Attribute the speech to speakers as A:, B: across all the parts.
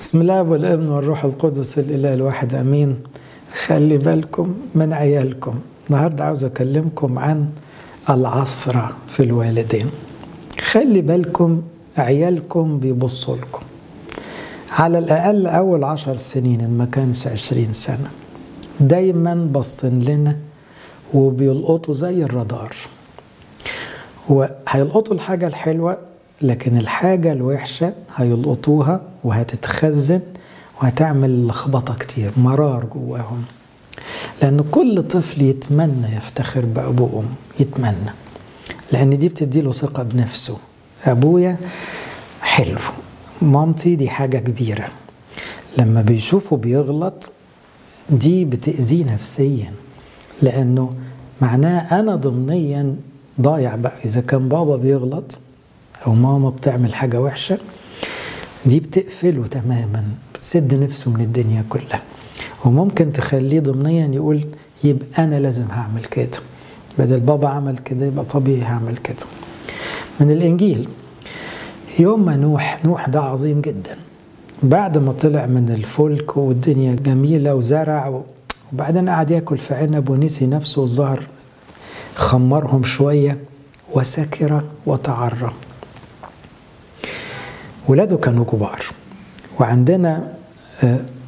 A: بسم الله والابن والروح القدس الاله الواحد آمين. خلي بالكم من عيالكم. النهارده عاوز أكلمكم عن العثره في الوالدين. خلي بالكم عيالكم بيبصوا لكم. على الأقل أول عشر سنين إن ما كانش عشرين سنة. دايما باصين لنا وبيلقطوا زي الرادار. وهيلقطوا الحاجة الحلوة لكن الحاجة الوحشة هيلقطوها وهتتخزن وهتعمل لخبطة كتير مرار جواهم. لأن كل طفل يتمنى يفتخر بأبوه وأمه يتمنى. لأن دي بتديله ثقة بنفسه. أبويا حلو. مامتي دي حاجة كبيرة. لما بيشوفوا بيغلط دي بتأذيه نفسيا. لأنه معناه أنا ضمنيا ضايع بقى. إذا كان بابا بيغلط أو ماما بتعمل حاجة وحشة دي بتقفله تماما بتسد نفسه من الدنيا كلها. وممكن تخليه ضمنيا يقول يبقى أنا لازم هعمل كده. بدل بابا عمل كده يبقى طبيعي هعمل كده. من الإنجيل يوم ما نوح نوح ده عظيم جدا. بعد ما طلع من الفلك والدنيا جميلة وزرع وبعدين قعد ياكل في عنب ونسي نفسه الظهر خمرهم شوية وسكر وتعرى. ولاده كانوا كبار. وعندنا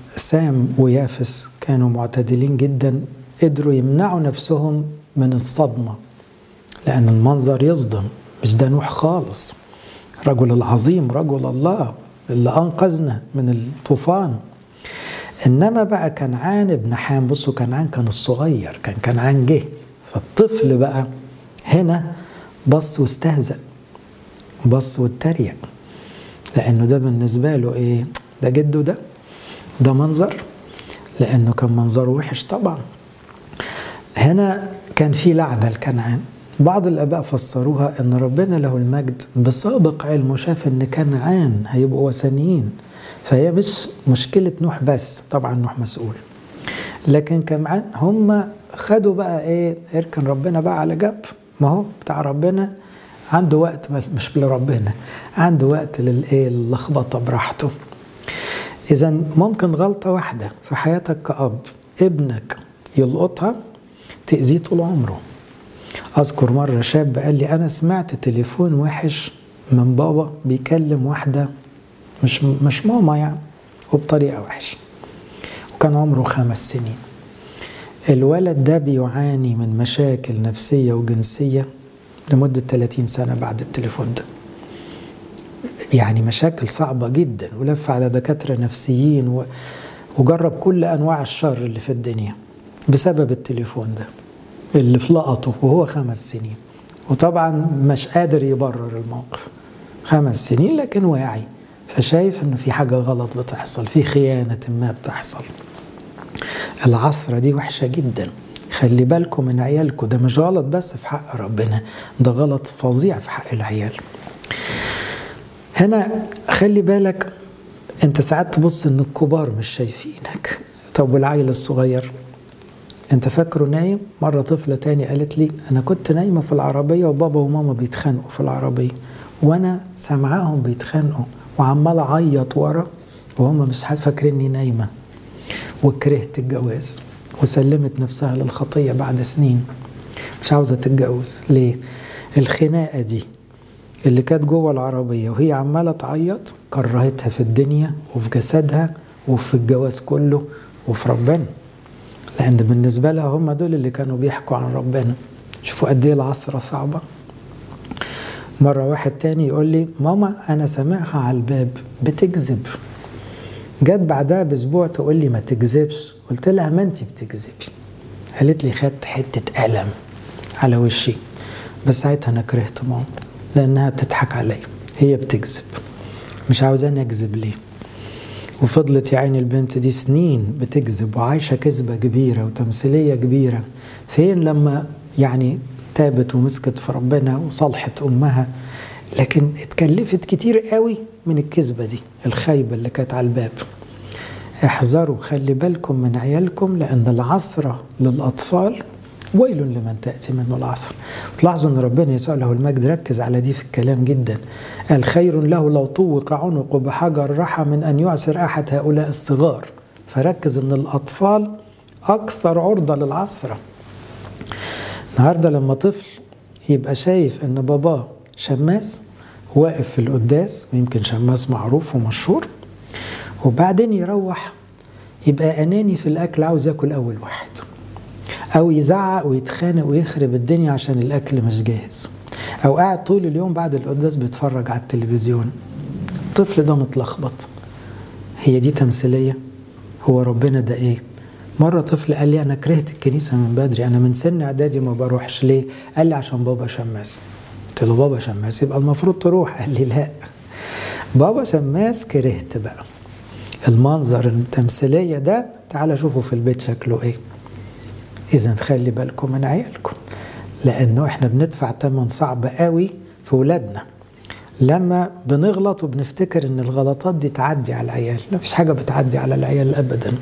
A: سام ويافس كانوا معتدلين جدا قدروا يمنعوا نفسهم من الصدمة لأن المنظر يصدم مش ده نوح خالص. رجل العظيم رجل الله اللي أنقذنا من الطوفان. إنما بقى كنعان ابن حام بصوا كنعان كان الصغير كان كنعان جه. فالطفل بقى هنا بص واستهزأ بص واتريق. لأنه ده بالنسبة له إيه؟ ده جده ده ده منظر لأنه كان منظره وحش طبعا. هنا كان في لعنة لكنعان. بعض الآباء فسروها أن ربنا له المجد بسابق علمه شاف أن كنعان هيبقوا وثنيين فهي مش مشكلة نوح بس طبعا نوح مسؤول. لكن كمان هم خدوا بقى إيه؟ إركن ربنا بقى على جنب. ما هو بتاع ربنا عنده وقت مش لربنا عنده وقت للايه اللخبطه براحته. إذا ممكن غلطة واحدة في حياتك كأب ابنك يلقطها تأذيه طول عمره. أذكر مرة شاب قال لي أنا سمعت تليفون وحش من بابا بيكلم واحدة مش مش ماما يعني وبطريقة وحشة. وكان عمره خمس سنين. الولد ده بيعاني من مشاكل نفسية وجنسية لمدة 30 سنة بعد التليفون ده. يعني مشاكل صعبة جدا ولف على دكاترة نفسيين وجرب كل أنواع الشر اللي في الدنيا بسبب التليفون ده اللي في لقطه وهو خمس سنين. وطبعا مش قادر يبرر الموقف. خمس سنين لكن واعي. فشايف إنه في حاجة غلط بتحصل في خيانة ما بتحصل. العثرة دي وحشة جدا. خلي بالكم من عيالكم. ده مش غلط بس في حق ربنا. ده غلط فظيع في حق العيال. هنا خلي بالك انت ساعات تبص ان الكبار مش شايفينك. طب والعيل الصغير؟ انت فاكره نايم؟ مرة طفلة تاني قالت لي أنا كنت نايمة في العربية وبابا وماما بيتخانقوا في العربية. وأنا سامعاهم بيتخانقوا وعمال أعيط ورا وهم مش فاكريني نايمة. وكرهت الجواز. وسلمت نفسها للخطية بعد سنين. مش عاوزة تتجوز. ليه؟ الخناقة دي اللي كانت جوه العربية وهي عمالة تعيط كرهتها في الدنيا وفي جسدها وفي الجواز كله وفي ربنا. لأن بالنسبة لها هم دول اللي كانوا بيحكوا عن ربنا. شوفوا قد إيه العصرة صعبة. مرة واحد تاني يقول لي ماما أنا سامعها على الباب بتكذب. جت بعدها بأسبوع تقول لي ما تكذبش. قلت لها ما انت بتكذبي. قالت لي خدت حتة قلم على وشي. بس ساعتها أنا كرهت ماما لأنها بتضحك عليا. هي بتكذب. مش عاوزاني أكذب ليه؟ وفضلت يا عيني البنت دي سنين بتكذب وعايشة كذبة كبيرة وتمثيلية كبيرة. فين لما يعني تابت ومسكت في ربنا وصلحت أمها؟ لكن اتكلفت كتير قوي من الكذبة دي الخايبة اللي كانت على الباب. احذروا خلي بالكم من عيالكم لأن العثرة للأطفال ويل لمن تأتي منه العصر. تلاحظوا أن ربنا يسوع له المجد ركز على دي في الكلام جدا. قال خير له لو طوق عنقه بحجر رحى من أن يعسر أحد هؤلاء الصغار. فركز أن الأطفال أكثر عرضة للعصرة النهاردة لما طفل يبقى شايف أن باباه شماس واقف في القداس ويمكن شماس معروف ومشهور. وبعدين يروح يبقى أناني في الأكل عاوز ياكل أول واحد. أو يزعق ويتخانق ويخرب الدنيا عشان الأكل مش جاهز. أو قاعد طول اليوم بعد القداس بيتفرج على التلفزيون. الطفل ده متلخبط. هي دي تمثيلية؟ هو ربنا ده إيه؟ مرة طفل قال لي أنا كرهت الكنيسة من بدري أنا من سن إعدادي ما بروحش. ليه؟ قال لي عشان بابا شماس. قلت له بابا شماس يبقى المفروض تروح. قال لي لا. بابا شماس كرهت بقى. المنظر التمثيلية ده تعال شوفوا في البيت شكله إيه. اذا خلي بالكم من عيالكم لأنه إحنا بندفع ثمن صعب قوي في ولادنا. لما بنغلط وبنفتكر إن الغلطات دي تعدي على العيال لا فيش حاجة بتعدي على العيال ابدا.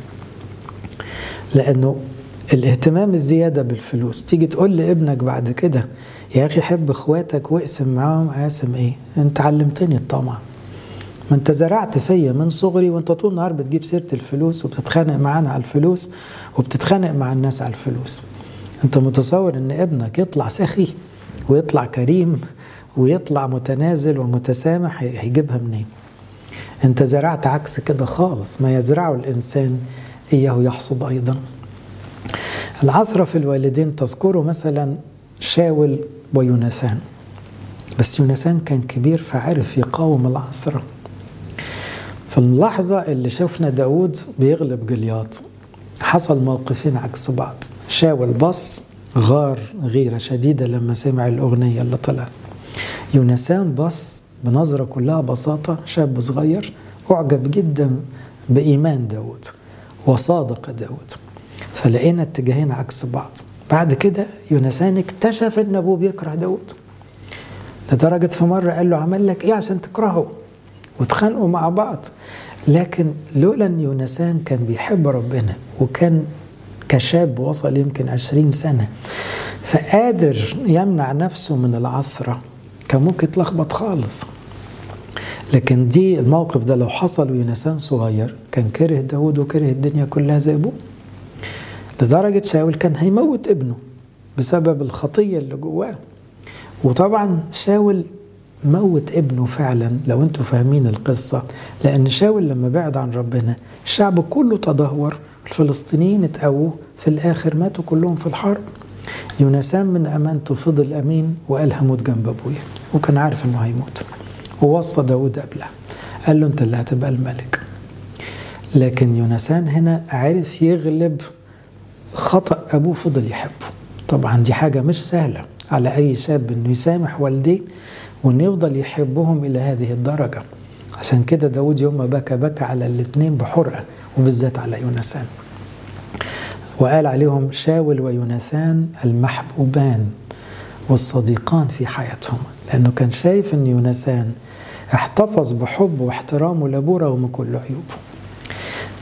A: لأنه الاهتمام الزيادة بالفلوس تيجي تقول لابنك بعد كده يا أخي حب إخواتك واقسم معاهم اقسم إيه؟ أنت علمتني الطمع. ما أنت زرعت فيا من صغري وأنت طول النهار بتجيب سيرة الفلوس وبتتخانق معانا على الفلوس وبتتخانق مع الناس على الفلوس. أنت متصور إن ابنك يطلع سخي ويطلع كريم ويطلع متنازل ومتسامح هيجيبها منين؟ أنت زرعت عكس كده خالص ما يزرعه الإنسان إياه يحصد أيضا. العصرة في الوالدين تذكروا مثلا شاول ويونسان بس يونسان كان كبير فعرف يقاوم العصرة في اللحظة اللي شفنا داود بيغلب جلياط حصل موقفين عكس بعض. شاول بص غار غيرة شديدة لما سمع الأغنية اللي طلعت. يونسان بص بنظرة كلها بساطة شاب صغير أعجب جدا بإيمان داود وصادق داود فلقينا اتجاهين عكس بعض. بعد كده يونسان اكتشف إن أبوه بيكره داود لدرجة في مرة قال له عمل لك إيه عشان تكرهه؟ واتخانقوا مع بعض. لكن لولا إن يونسان كان بيحب ربنا وكان كشاب وصل يمكن عشرين سنة فقادر يمنع نفسه من العصرة كان ممكن يتلخبط خالص. لكن دي الموقف ده لو حصل ويونسان صغير كان كره داود وكره الدنيا كلها زي أبوه. لدرجة شاول كان هيموت ابنه بسبب الخطية اللي جواه. وطبعا شاول موت ابنه فعلا لو أنتوا فاهمين القصة لأن شاول لما بعد عن ربنا الشعب كله تدهور الفلسطينيين اتقووا في الآخر ماتوا كلهم في الحرب. يونسان من أمانته فضل أمين وقال هموت جنب أبويا وكان عارف إنه هيموت. ووصى داود قبله قال له أنت اللي هتبقى الملك. لكن يونسان هنا عرف يغلب خطأ أبوه فضل يحبه. طبعا دي حاجة مش سهلة. على أي شاب إنه يسامح والديه وإنه يفضل يحبهم إلى هذه الدرجة. عشان كده داود يوم ما بكى بكى على الاثنين بحرقة وبالذات على يونسان وقال عليهم شاول ويوناثان المحبوبان والصديقان في حياتهم. لأنه كان شايف أن يوناثان احتفظ بحبه واحترامه لأبوه رغم كل عيوبه.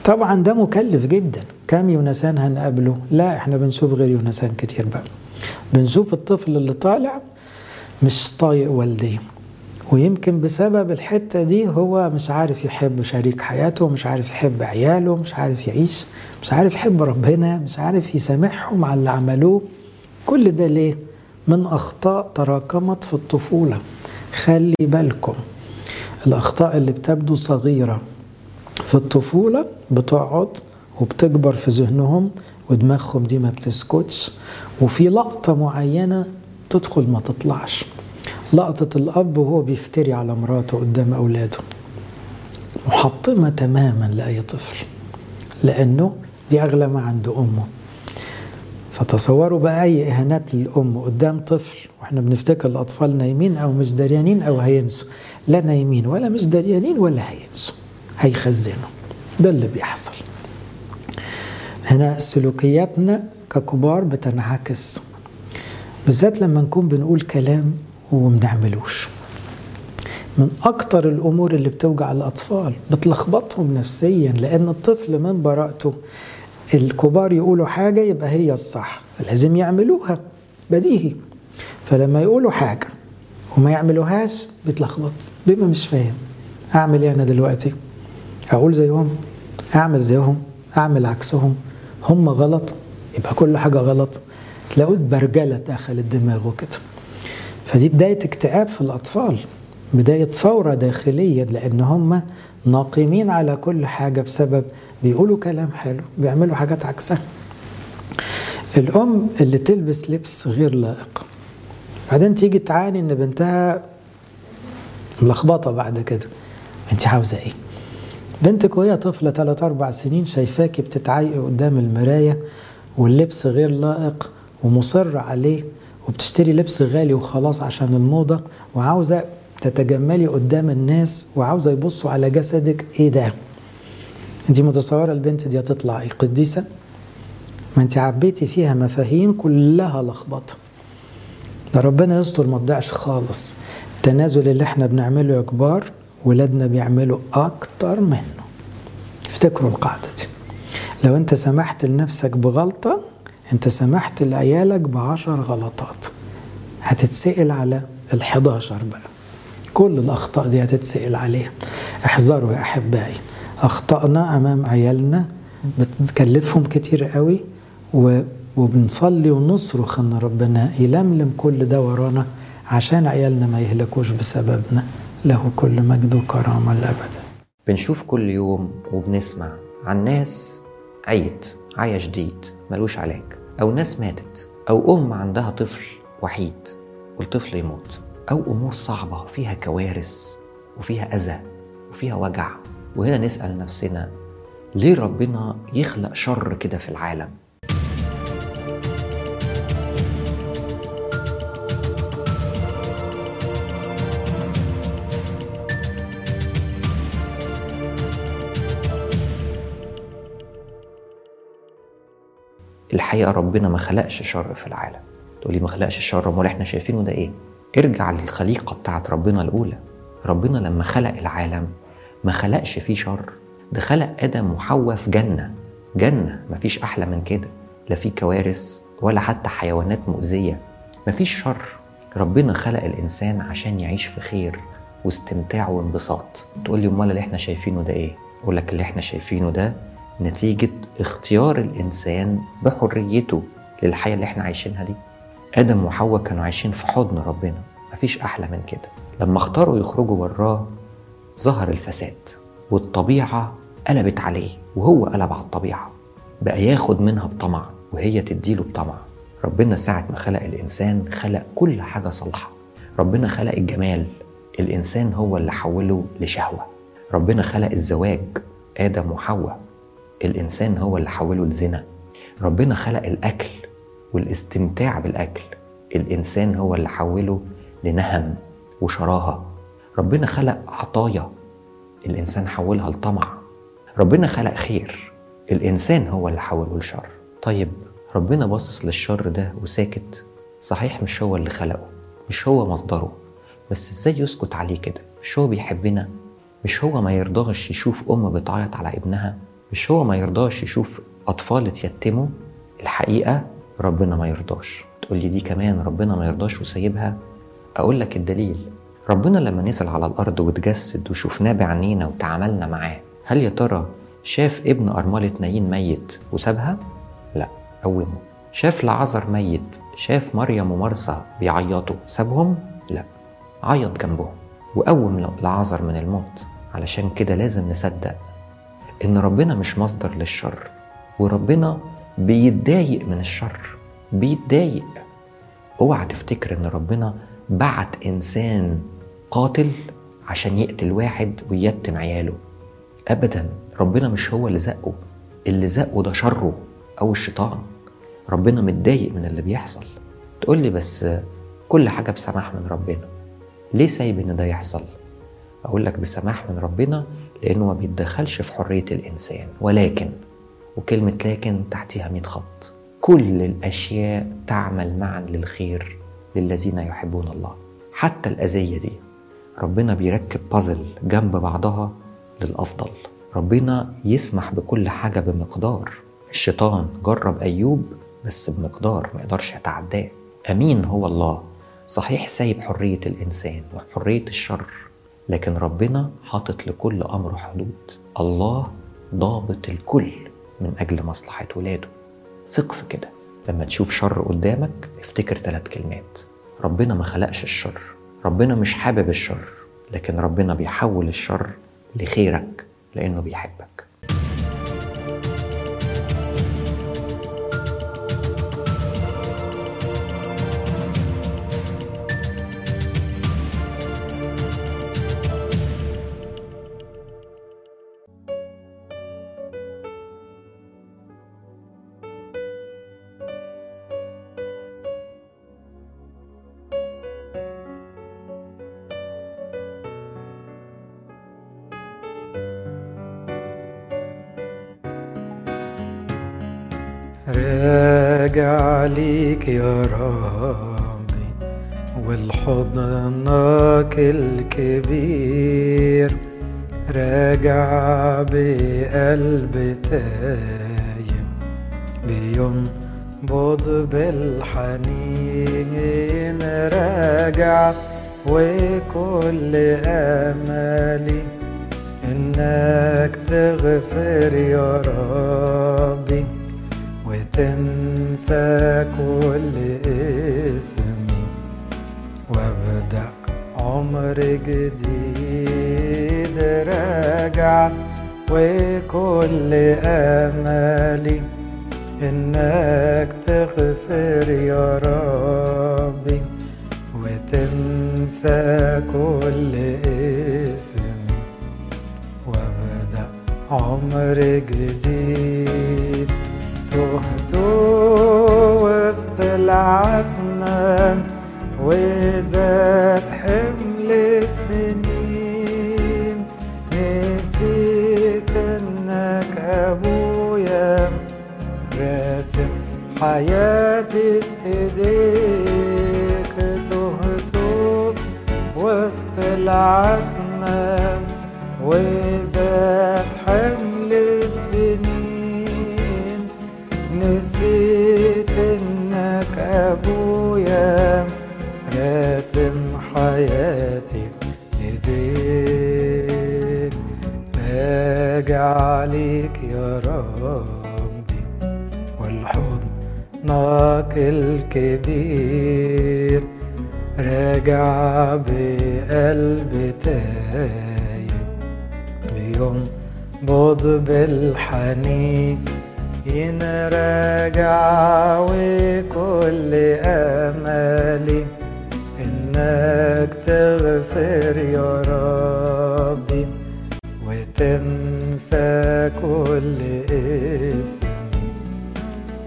A: طبعا ده مكلف جدا. كم يونسان هنقابله لا إحنا بنشوف غير يونسان كتير بقى. بنشوف الطفل اللي طالع مش طايق والديه. ويمكن بسبب الحتة دي هو مش عارف يحب شريك حياته مش عارف يحب عياله مش عارف يعيش مش عارف يحب ربنا مش عارف يسامحهم على اللي عملوه. كل ده ليه؟ من أخطاء تراكمت في الطفولة. خلي بالكم الأخطاء اللي بتبدو صغيرة في الطفولة بتقعد وبتكبر في ذهنهم ودماغهم دي ما بتسكتش. وفي لقطة معينة تدخل ما تطلعش. لقطة الأب وهو بيفتري على مراته قدام أولاده. محطمة تماما لأي طفل لأنه دي أغلى ما عند أمه. فتصوروا بقى أي إهانات للأم قدام طفل وإحنا بنفتكر الأطفال نايمين أو مش دريانين أو هينسوا. لا نايمين ولا مش دريانين ولا هينسوا هيخزنوا. ده اللي بيحصل. هنا سلوكياتنا ككبار بتنعكس. بالذات لما نكون بنقول كلام ومنعملوش. من أكتر الأمور اللي بتوجع الأطفال بتلخبطهم نفسيا لأن الطفل من براءته الكبار يقولوا حاجة يبقى هي الصح. لازم يعملوها. بديهي. فلما يقولوا حاجة وما يعملوهاش بيتلخبط بيبقى مش فاهم. أعمل إيه أنا دلوقتي؟ أقول زيهم. أعمل زيهم. أعمل عكسهم. هم غلط يبقى كل حاجة غلط. تلاقوا برجلة دخلت دماغه كده فدي بداية اكتئاب في الأطفال بداية ثورة داخلية لأن هم ناقمين على كل حاجة بسبب بيقولوا كلام حلو بيعملوا حاجات عكسها. الأم اللي تلبس لبس غير لائق. بعدين تيجي تعاني إن بنتها ملخبطة بعد كده. أنت عاوزة إيه؟ بنتك وهي طفلة 3 أربع سنين شايفاكي بتتعايقي قدام المراية واللبس غير لائق ومصر عليه وبتشتري لبس غالي وخلاص عشان الموضة وعاوزة تتجملي قدام الناس وعاوزة يبصوا على جسدك. إيه ده؟ انت متصورة البنت دي هتطلع إيه قديسة؟ ما انت عبيتي فيها مفاهيم كلها لخبطة. ده ربنا يستر ما تضيعش خالص. التنازل اللي إحنا بنعمله يا كبار ولادنا بيعملوا أكتر منه. افتكروا القاعدة دي. لو أنت سمحت لنفسك بغلطة أنت سمحت لعيالك بعشر غلطات. هتتسأل على الحداشر بقى. كل الأخطاء دي هتتسأل عليها. احذروا يا أحبائي. أخطأنا أمام عيالنا بتكلفهم كتير قوي و... وبنصلي ونصرخ إن ربنا يلملم كل ده ورانا عشان عيالنا ما يهلكوش بسببنا. له كل مجد وكرامة لابد
B: بنشوف كل يوم وبنسمع عن ناس عيت عيا شديد ملوش علاج أو ناس ماتت أو أم عندها طفل وحيد والطفل يموت أو أمور صعبة فيها كوارث وفيها أذى وفيها وجع. وهنا نسأل نفسنا ليه ربنا يخلق شر كده في العالم؟ الحقيقة ربنا ما خلقش شر في العالم. تقولي ما خلقش الشر أمال إحنا شايفينه ده إيه؟ ارجع للخليقة بتاعت ربنا الأولى. ربنا لما خلق العالم ما خلقش فيه شر. ده خلق آدم وحواء في جنة. جنة مفيش أحلى من كده. لا في كوارث ولا حتى حيوانات مؤذية. مفيش شر. ربنا خلق الإنسان عشان يعيش في خير واستمتاع وانبساط. تقول لي أمال اللي إحنا شايفينه ده إيه؟ أقول لك اللي إحنا شايفينه ده نتيجة اختيار الإنسان بحريته للحياة اللي إحنا عايشينها دي. آدم وحواء كانوا عايشين في حضن ربنا. مفيش أحلى من كده. لما اختاروا يخرجوا براه ظهر الفساد والطبيعة قلبت عليه وهو قلب على الطبيعة. بقى ياخد منها بطمع وهي تديله بطمع. ربنا ساعة ما خلق الإنسان خلق كل حاجة صالحة. ربنا خلق الجمال. الإنسان هو اللي حوله لشهوة. ربنا خلق الزواج آدم وحواء. الإنسان هو اللي حوله لزنا ربنا خلق الأكل والاستمتاع بالأكل. الإنسان هو اللي حوله لنهم وشراهة. ربنا خلق عطايا. الإنسان حولها لطمع. ربنا خلق خير. الإنسان هو اللي حوله لشر. طيب ربنا باصص للشر ده وساكت. صحيح مش هو اللي خلقه. مش هو مصدره. بس إزاي يسكت عليه كده؟ مش هو بيحبنا؟ مش هو ما يرضاش يشوف أم بتعيط على ابنها؟ مش هو ما يرضاش يشوف أطفال اتيتموا الحقيقة ربنا ما يرضاش. تقول لي دي كمان ربنا ما يرضاش وسايبها؟ أقول لك الدليل. ربنا لما نزل على الأرض واتجسد وشفناه بعينينا وتعاملنا معاه هل يا ترى شاف ابن أرملة نايين ميت وسابها؟ لا قومه. شاف لعذر ميت شاف مريم ومرسى بيعيطوا سابهم؟ لا عيط جنبهم. وقوم لعذر من الموت. علشان كده لازم نصدق. إن ربنا مش مصدر للشر وربنا بيتضايق من الشر بيتضايق. أوعى تفتكر إن ربنا بعت إنسان قاتل عشان يقتل واحد ويتم عياله. ابدا ربنا مش هو اللي زقه. اللي زقه ده شره أو الشيطان. ربنا متضايق من اللي بيحصل. تقول لي بس كل حاجة بسماح من ربنا. ليه سايب إن ده يحصل؟ أقول لك بسماح من ربنا لأنه ما بيتدخلش في حرية الإنسان ولكن وكلمة لكن تحتها 100 خط. كل الأشياء تعمل معا للخير للذين يحبون الله. حتى الأذية دي ربنا بيركب بازل جنب بعضها للأفضل. ربنا يسمح بكل حاجة بمقدار. الشيطان جرب أيوب بس بمقدار ما يقدرش يتعداه. أمين هو الله. صحيح سايب حرية الإنسان وحرية الشر. لكن ربنا حاطط لكل أمر حدود. الله ضابط الكل من أجل مصلحة ولاده. ثق في كده. لما تشوف شر قدامك افتكر ثلاث كلمات. ربنا ما خلقش الشر. ربنا مش حابب الشر. لكن ربنا بيحول الشر لخيرك لأنه بيحبك.
A: ربي والحضنك الكبير راجع بقلب تايب بينبض بالحنين راجع وكل املي إنك تغفر يا ربي وتنسى كل اسمي وأبدأ عمر جديد راجع وكل أملي إنك تغفر يا ربي وتنسى كل اسمي وأبدأ عمر جديد تهت العتمة وزاد حمل السنين نسيت إنك أبويا راسم حياتي عليك يا ربي والحضنك الكبير راجع بقلب تايب بينبض بالحنين راجع وكل املي إنك تغفر يا ربي وتنسى كل اسمي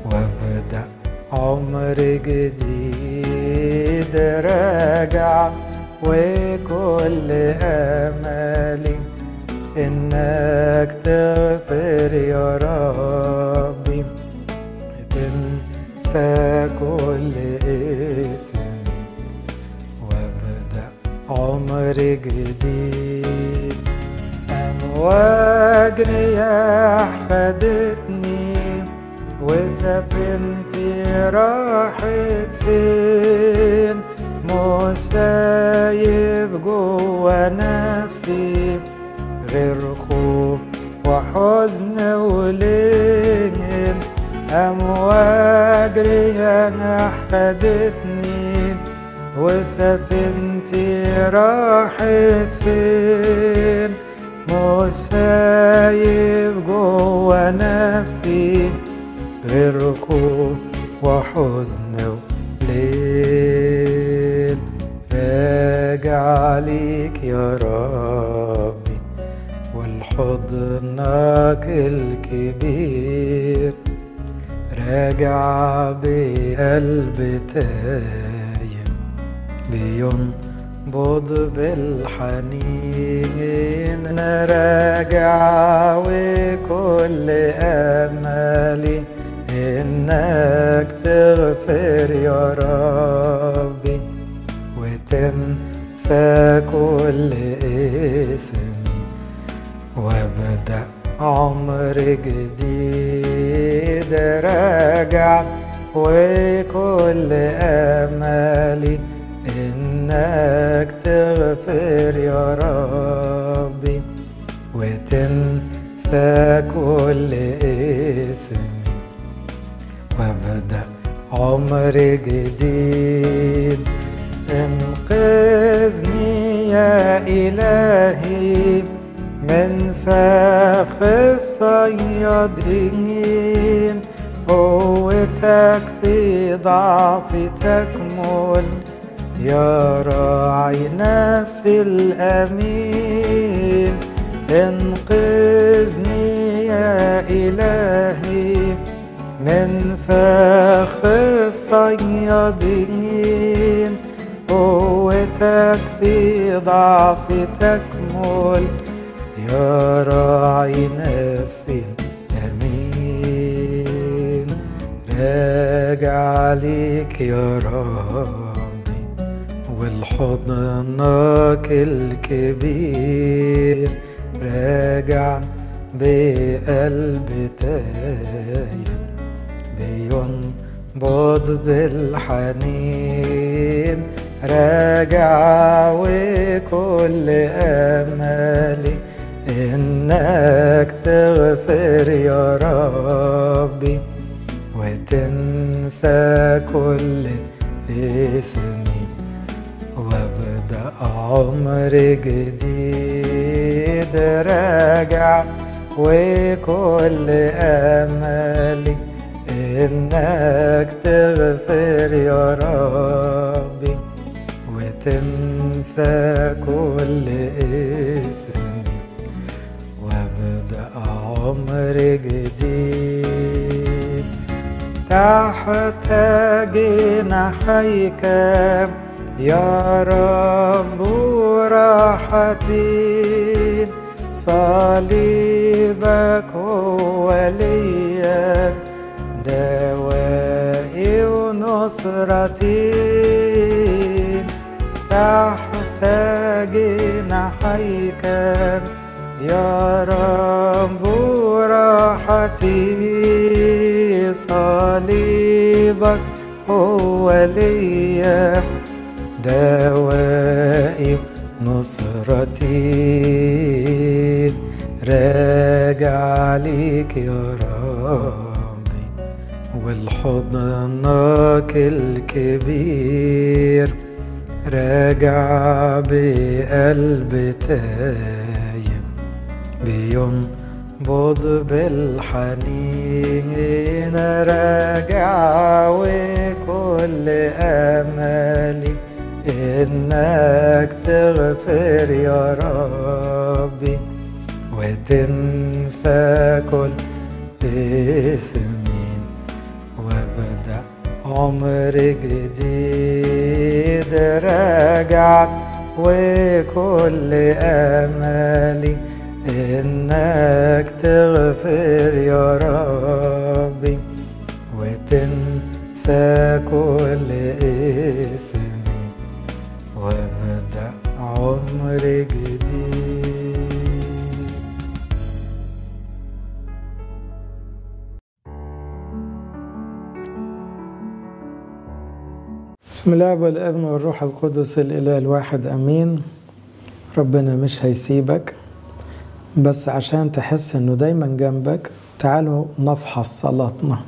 A: وأبدأ عمر جديد راجع وكل املي إنك تغفر يا ربي. تنسى كل اسمي وأبدأ عمر جديد. امواج رياح خدتني وسفينتي راحت فين؟ مش شايف جوا نفسي غير خوف وحزن وليل أمواج رياح خدتني وسفينتي راحت فين؟ شايف جوا نفسي غير وحزن وليل. راجع عليك يا ربي والحضنك الكبير. راجع بقلب تايب بينبض بالحنين راجع وكل أملي. إنك تغفر يا ربي وتنسى كل اسمي وابدأ عمر جديد راجع وكل امالي إنك تغفر يا ربي وتنسى كل اثمي وابدأ عمر جديد. أنقذني يا إلهي من فخ الصيادين. قوتك في ضعفي تكمل. يا راعي نفسي الأمين انقذني يا إلهي من فخ الصيادين قوتك في ضعفي تكمل يا راعي نفسي الأمين. راجع عليك يا ربي والحضنك الكبير راجع بقلب تايب بينبض بالحنين راجع وكل آمالي إنك تغفر يا ربي وتنسى كل وابدا عمر جديد راجع وكل امالي إنك تغفر يا ربي وتنسى كل إثمي وابدأ عمر جديد. تحت جناحيك يا رب راحتي صليبك هو ليا دوائي ونصرتي تحت جناحيك يا رب راحتي. صليبك هو ليا دوائي نصرتي. راجع عليك يا ربي والحضنك الكبير. راجع بقلب تايب بينبض بالحنين. راجع وكل امالي إنك تغفر يا ربي وتنسى كل اثمين وابدأ عمر جديد راجع وكل امالي إنك تغفر يا ربي وتنسى كل اسمي عمر جديد بسم الله والابن والروح القدس الإله الواحد آمين. ربنا مش هيسيبك بس عشان تحس إنه دايما جنبك تعالوا نفحص صلاتنا.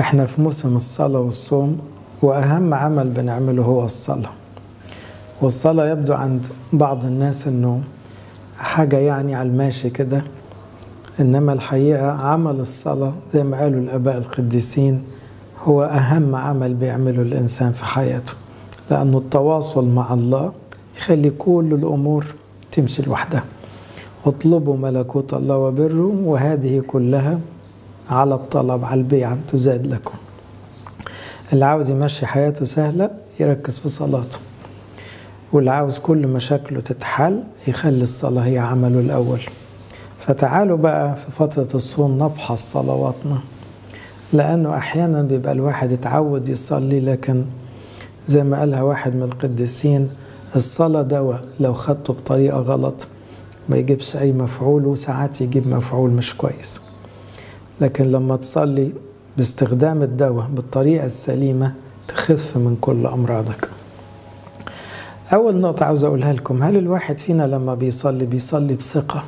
A: إحنا في موسم الصلاة والصوم وأهم عمل بنعمله هو الصلاة. والصلاة يبدو عند بعض الناس إنه حاجة يعني على الماشي كده إنما الحقيقة عمل الصلاة زي ما قالوا الآباء القديسين هو أهم عمل بيعمله الإنسان في حياته لأنه التواصل مع الله يخلي كل الأمور تمشي لوحدها. اطلبوا ملكوت الله وبره وهذه كلها على الطلب على البيع تزاد لكم. اللي عاوز يمشي حياته سهلة يركز في صلاته. واللي عاوز كل مشاكله تتحل يخلي الصلاة هي عمله الأول. فتعالوا بقى في فترة الصوم نفحص صلواتنا. لأنه أحيانا بيبقى الواحد اتعود يصلي لكن زي ما قالها واحد من القديسين الصلاة دواء لو خدته بطريقة غلط ما يجيبش أي مفعول وساعات يجيب مفعول مش كويس. لكن لما تصلي باستخدام الدواء بالطريقة السليمة تخف من كل أمراضك. أول نقطة عاوز أقولها لكم هل الواحد فينا لما بيصلي بيصلي بثقة؟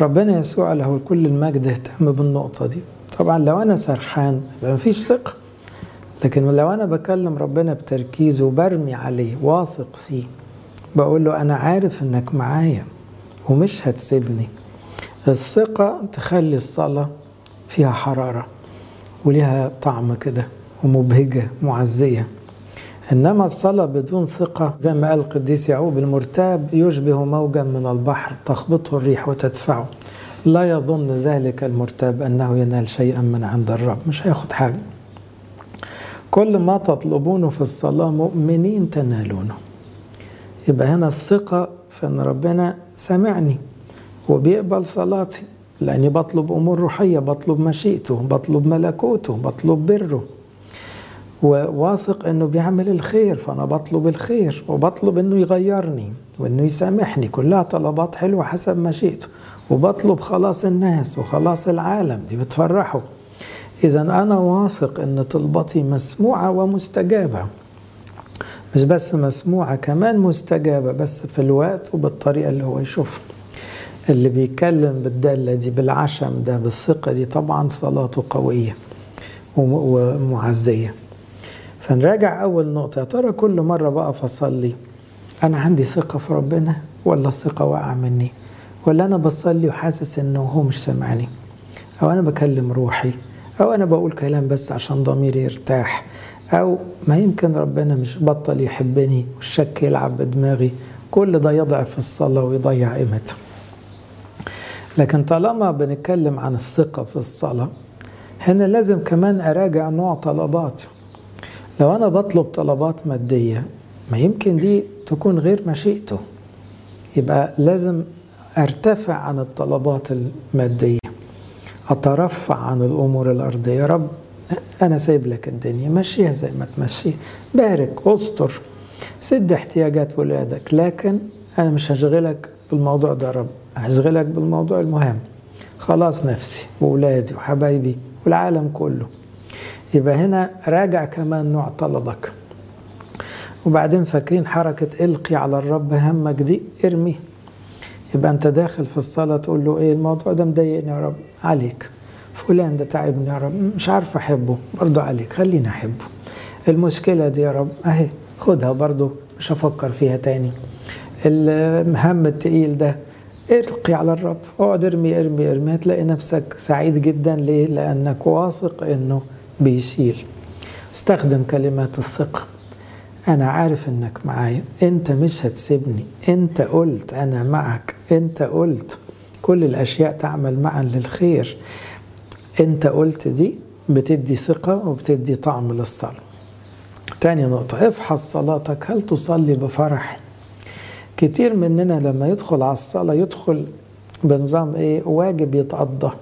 A: ربنا يسوع له كل المجد اهتم بالنقطة دي. طبعا لو أنا سرحان يبقى مفيش ثقة لكن لو أنا بكلم ربنا بتركيز وبرمي عليه واثق فيه بقول له أنا عارف إنك معايا ومش هتسيبني. الثقة تخلي الصلاة فيها حرارة وليها طعم كده ومبهجة معزية. إنما الصلاة بدون ثقة زي ما قال القديس يعقوب المرتاب يشبه موجا من البحر تخبطه الريح وتدفعه. لا يظن ذلك المرتاب أنه ينال شيئا من عند الرب مش هياخد حاجة. كل ما تطلبونه في الصلاة مؤمنين تنالونه. يبقى هنا الثقة في أن ربنا سمعني وبيقبل صلاتي لأني بطلب أمور روحية بطلب مشيئته بطلب ملكوته بطلب بره. وواثق إنه بيعمل الخير فأنا بطلب الخير وبطلب إنه يغيرني وإنه يسامحني. كلها طلبات حلوة حسب مشيئته وبطلب خلاص الناس وخلاص العالم دي بتفرحه إذا أنا واثق إن طلبتي مسموعة ومستجابة. مش بس مسموعة كمان مستجابة بس في الوقت وبالطريقة اللي هو يشوفها. اللي بيتكلم بالدالة دي بالعشم ده بالثقة دي طبعا صلاته قوية ومعزية. فنراجع أول نقطة. يا ترى كل مرة بقف أصلي أنا عندي ثقة في ربنا ولا الثقة واقعة مني؟ ولا أنا بصلي وحاسس إنه هو مش سامعني؟ أو أنا بكلم روحي؟ أو أنا بقول كلام بس عشان ضميري يرتاح؟ أو ما يمكن ربنا مش بطل يحبني والشك يلعب بدماغي؟ كل ده يضعف الصلاة ويضيع قيمتها لكن طالما بنتكلم عن الثقة في الصلاة هنا لازم كمان أراجع نوع طلباتي لو أنا بطلب طلبات مادية ما يمكن دي تكون غير مشيئته. يبقى لازم أرتفع عن الطلبات المادية أترفع عن الأمور الأرضية. يا رب أنا سايب لك الدنيا مشيها زي ما تمشي. بارك استر سد احتياجات ولادك. لكن أنا مش هشغلك بالموضوع ده يا رب هشغلك بالموضوع المهم. خلاص نفسي وولادي وحبايبي والعالم كله. يبقى هنا راجع كمان نوع طلبك وبعدين فاكرين حركة إلقي على الرب همك دي؟ ارمي. يبقى أنت داخل في الصلاة تقول له إيه الموضوع ده مضايقني يا رب؟ عليك. فلان ده تعبني يا رب. مش عارف أحبه. برضو عليك. خليني أحبه. المشكلة دي يا رب. أهي. خدها برضو مش هفكر فيها تاني. الهم التقيل ده. إلقي على الرب. اقعد ارمي ارمي ارمي. هتلاقي نفسك سعيد جدا. ليه؟ لأنك واثق إنه بيشيل. استخدم كلمات الثقة. أنا عارف إنك معايا. أنت مش هتسيبني. أنت قلت أنا معك. أنت قلت كل الأشياء تعمل معا للخير. أنت قلت دي بتدي ثقة وبتدي طعم للصلاة. تاني نقطة. افحص صلاتك. هل تصلي بفرح؟ كتير مننا لما يدخل على الصلاة يدخل بنظام إيه؟ واجب يتقضى.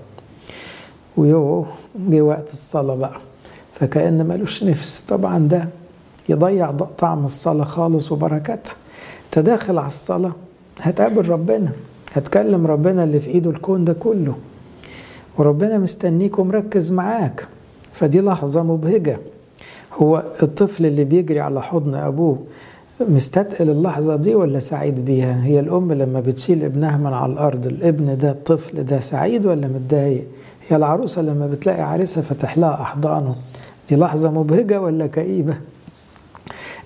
A: ويوه جه وقت الصلاة بقى. فكأن ملوش نفس. طبعا ده يضيع طعم الصلاة خالص وبركاتها انت داخل على الصلاة هتقابل ربنا هتكلم ربنا اللي في إيده الكون ده كله. وربنا مستنيك ومركز معاك. فدي لحظة مبهجة. هو الطفل اللي بيجري على حضن أبوه مستثقل اللحظة دي ولا سعيد بيها؟ هي الأم لما بتشيل ابنها من على الأرض الابن ده الطفل ده سعيد ولا متضايق؟ هي العروسة لما بتلاقي عريسها فتح لها أحضانه. دي لحظة مبهجة ولا كئيبة؟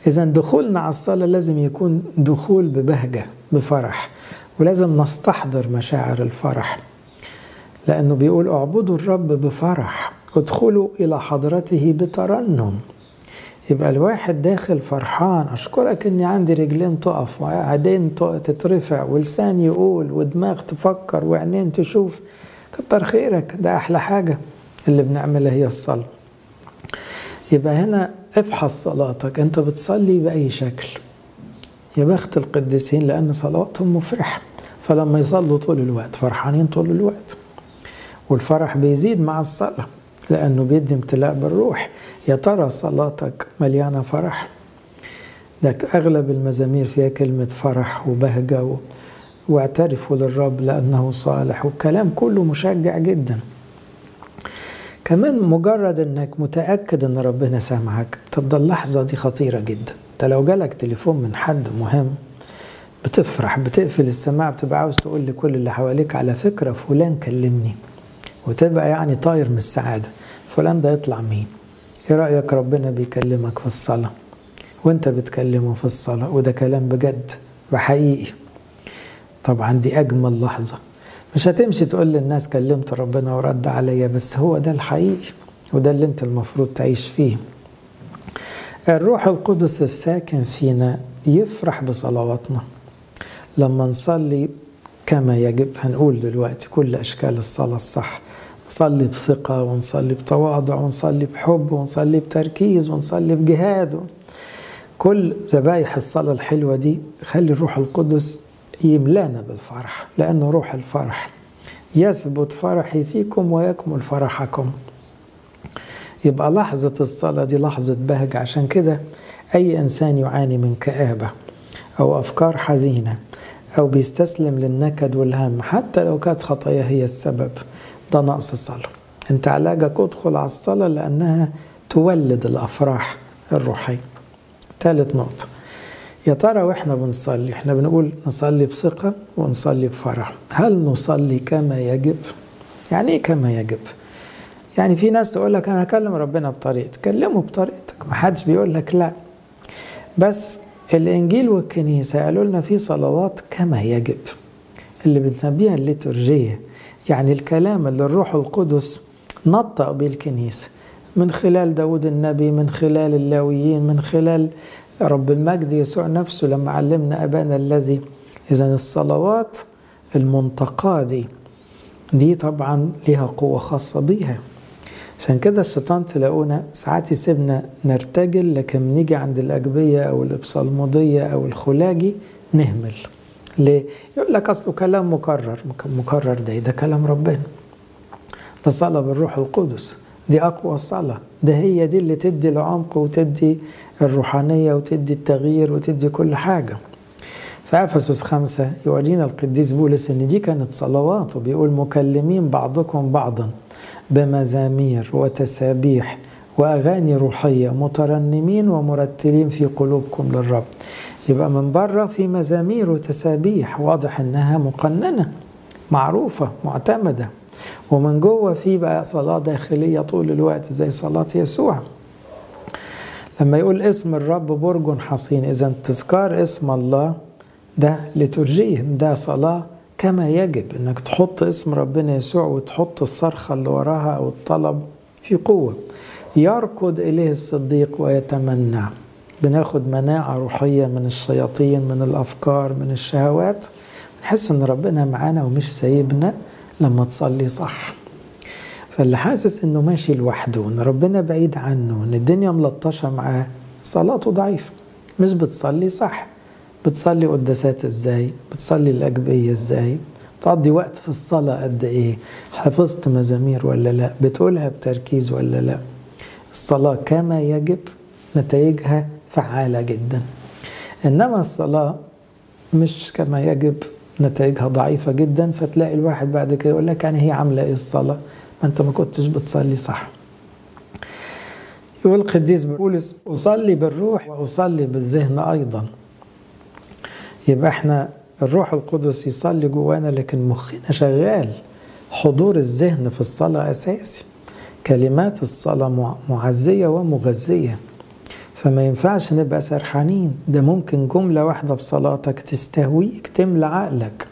A: إذا دخولنا على الصلاة لازم يكون دخول ببهجة بفرح ولازم نستحضر مشاعر الفرح لأنه بيقول اعبدوا الرب بفرح ادخلوا إلى حضرته بترنم. يبقى الواحد داخل فرحان أشكرك إني عندي رجلين تقف وعينين تترفع ولسان يقول ودماغ تفكر وعينين تشوف. كتر خيرك ده أحلى حاجة اللي بنعملها هي الصلاة. يبقى هنا افحص صلاتك أنت بتصلي بأي شكل؟ يا بخت القديسين لأن صلواتهم مفرحة. فلما يصلوا طول الوقت فرحانين طول الوقت. والفرح بيزيد مع الصلاة لأنه بيدي امتلاء بالروح. يا ترى صلاتك مليانة فرح؟ ده أغلب المزامير فيها كلمة فرح وبهجة و... واعترفوا للرب لأنه صالح. والكلام كله مشجع جدا. كمان مجرد إنك متأكد إن ربنا سامعك طب ده اللحظة دي خطيرة جدا. أنت لو جالك تليفون من حد مهم بتفرح بتقفل السماعة بتبقى عاوز تقول لكل اللي حواليك على فكرة فلان كلمني. وتبقى يعني طاير من السعادة. فلان ده يطلع مين؟ إيه رأيك ربنا بيكلمك في الصلاة؟ وأنت بتكلمه في الصلاة وده كلام بجد وحقيقي. طبعا دي أجمل لحظة. مش هتمشي تقول للناس كلمت ربنا ورد عليا بس هو ده الحقيقي وده اللي انت المفروض تعيش فيه. الروح القدس الساكن فينا يفرح بصلواتنا. لما نصلي كما يجب هنقول دلوقتي كل أشكال الصلاة الصح. نصلي بثقة ونصلي بتواضع ونصلي بحب ونصلي بتركيز ونصلي بجهاد. كل ذبايح الصلاة الحلوة دي خلي الروح القدس يملانا بالفرح لأنه روح الفرح يثبت فرحي فيكم ويكمل فرحكم. يبقى لحظة الصلاة دي لحظة بهجة عشان كده أي إنسان يعاني من كآبة أو أفكار حزينة أو بيستسلم للنكد والهم حتى لو كانت خطايا هي السبب ده نقص الصلاة. أنت علاجك ادخل على الصلاة لأنها تولد الأفراح الروحية. ثالث نقطة. يا ترى وإحنا بنصلي؟ إحنا بنقول نصلي بثقة ونصلي بفرح. هل نصلي كما يجب؟ يعني إيه كما يجب؟ يعني في ناس تقول لك أنا هكلم ربنا بطريقتي كلمه بطريقتك ما حدش بيقول لك لا. بس الإنجيل والكنيسة قالوا لنا في صلوات كما يجب. اللي بنسميها الليتورجية يعني الكلام اللي الروح القدس نطق بيه الكنيسة من خلال داود النبي من خلال اللاويين من خلال رب المجد يسوع نفسه لما علمنا أبانا الذي إذا الصلوات المنتقاة دي دي طبعا لها قوة خاصة بيها. عشان كده الشيطان تلاقونا ساعات يسيبنا نرتجل لكن نيجي عند الأجبية أو الإبصالمودية أو الخلاجي نهمل. ليه؟ يقول لك أصله كلام مكرر مكرر ده ده كلام ربنا. ده صلاة بالروح القدس. دي أقوى صلاة. ده هي دي اللي تدي العمق وتدي الروحانية وتدي التغيير وتدي كل حاجة. فأفسس خمسة يورينا القديس بولس إن دي كانت صلوات وبيقول مكلمين بعضكم بعضا بمزامير وتسابيح وأغاني روحية مترنمين ومرتلين في قلوبكم للرب. يبقى من بره في مزامير وتسابيح. واضح إنها مقننة معروفة معتمدة. ومن جوه في بقى صلاة داخلية طول الوقت زي صلاة يسوع. لما يقول اسم الرب برج حصين إذا تذكار اسم الله ده لترجيه ده صلاة كما يجب إنك تحط اسم ربنا يسوع وتحط الصرخة اللي وراها أو الطلب في قوة. يركض إليه الصديق ويتمنى. بناخد مناعة روحية من الشياطين من الأفكار من الشهوات نحس إن ربنا معانا ومش سايبنا. لما تصلي صح. فاللي حاسس إنه ماشي لوحده وإن ربنا بعيد عنه وإن الدنيا ملطشة معاه صلاته ضعيفة. مش بتصلي صح. بتصلي قداسات إزاي؟ بتصلي الأجبية إزاي؟ تقضي وقت في الصلاة قد إيه؟ حفظت مزامير ولا لأ؟ بتقولها بتركيز ولا لأ؟ الصلاة كما يجب نتائجها فعالة جدا. إنما الصلاة مش كما يجب نتائجها ضعيفة جدا فتلاقي الواحد بعد كده يقول لك يعني هي عاملة إيه الصلاة؟ ما أنت ما كنتش بتصلي صح. يقول القديس بولس أصلي بالروح وأصلي بالذهن أيضا. يبقى إحنا الروح القدس يصلي جوانا لكن مخنا شغال. حضور الذهن في الصلاة أساسي. كلمات الصلاة معزية ومغذية. فما ينفعش نبقى سرحانين. ده ممكن جملة واحدة بصلاتك تستهويك تملى عقلك.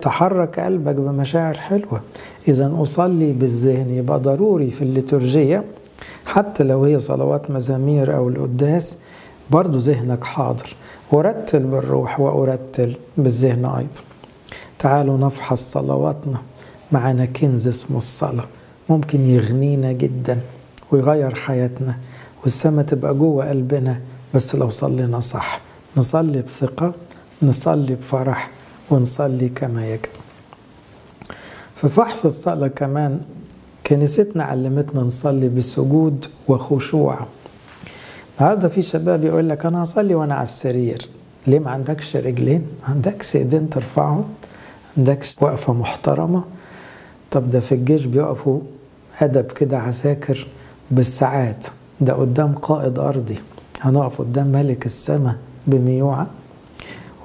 A: تحرك قلبك بمشاعر حلوة. إذا أصلي بالذهن يبقى ضروري في الليتورجية. حتى لو هي صلوات مزامير أو القداس برضو ذهنك حاضر. أرتل بالروح وأرتل بالذهن أيضا. تعالوا نفحص صلواتنا معنا كنز اسمه الصلاة. ممكن يغنينا جدا ويغير حياتنا. والسما تبقى جوه قلبنا بس لو صلينا صح. نصلي بثقة نصلي بفرح ونصلي كما يجب. في فحص الصلاة كمان كنيستنا علمتنا نصلي بسجود وخشوع. النهارده في شباب يقول لك أنا هصلي وأنا على السرير. ليه ما عندكش رجلين؟ ما عندكش إيدين ترفعهم؟ عندكش وقفة محترمة؟ طب ده في الجيش بيقفوا أدب كده عساكر بالساعات. ده قدام قائد أرضي. هنقف قدام ملك السماء بميوعة.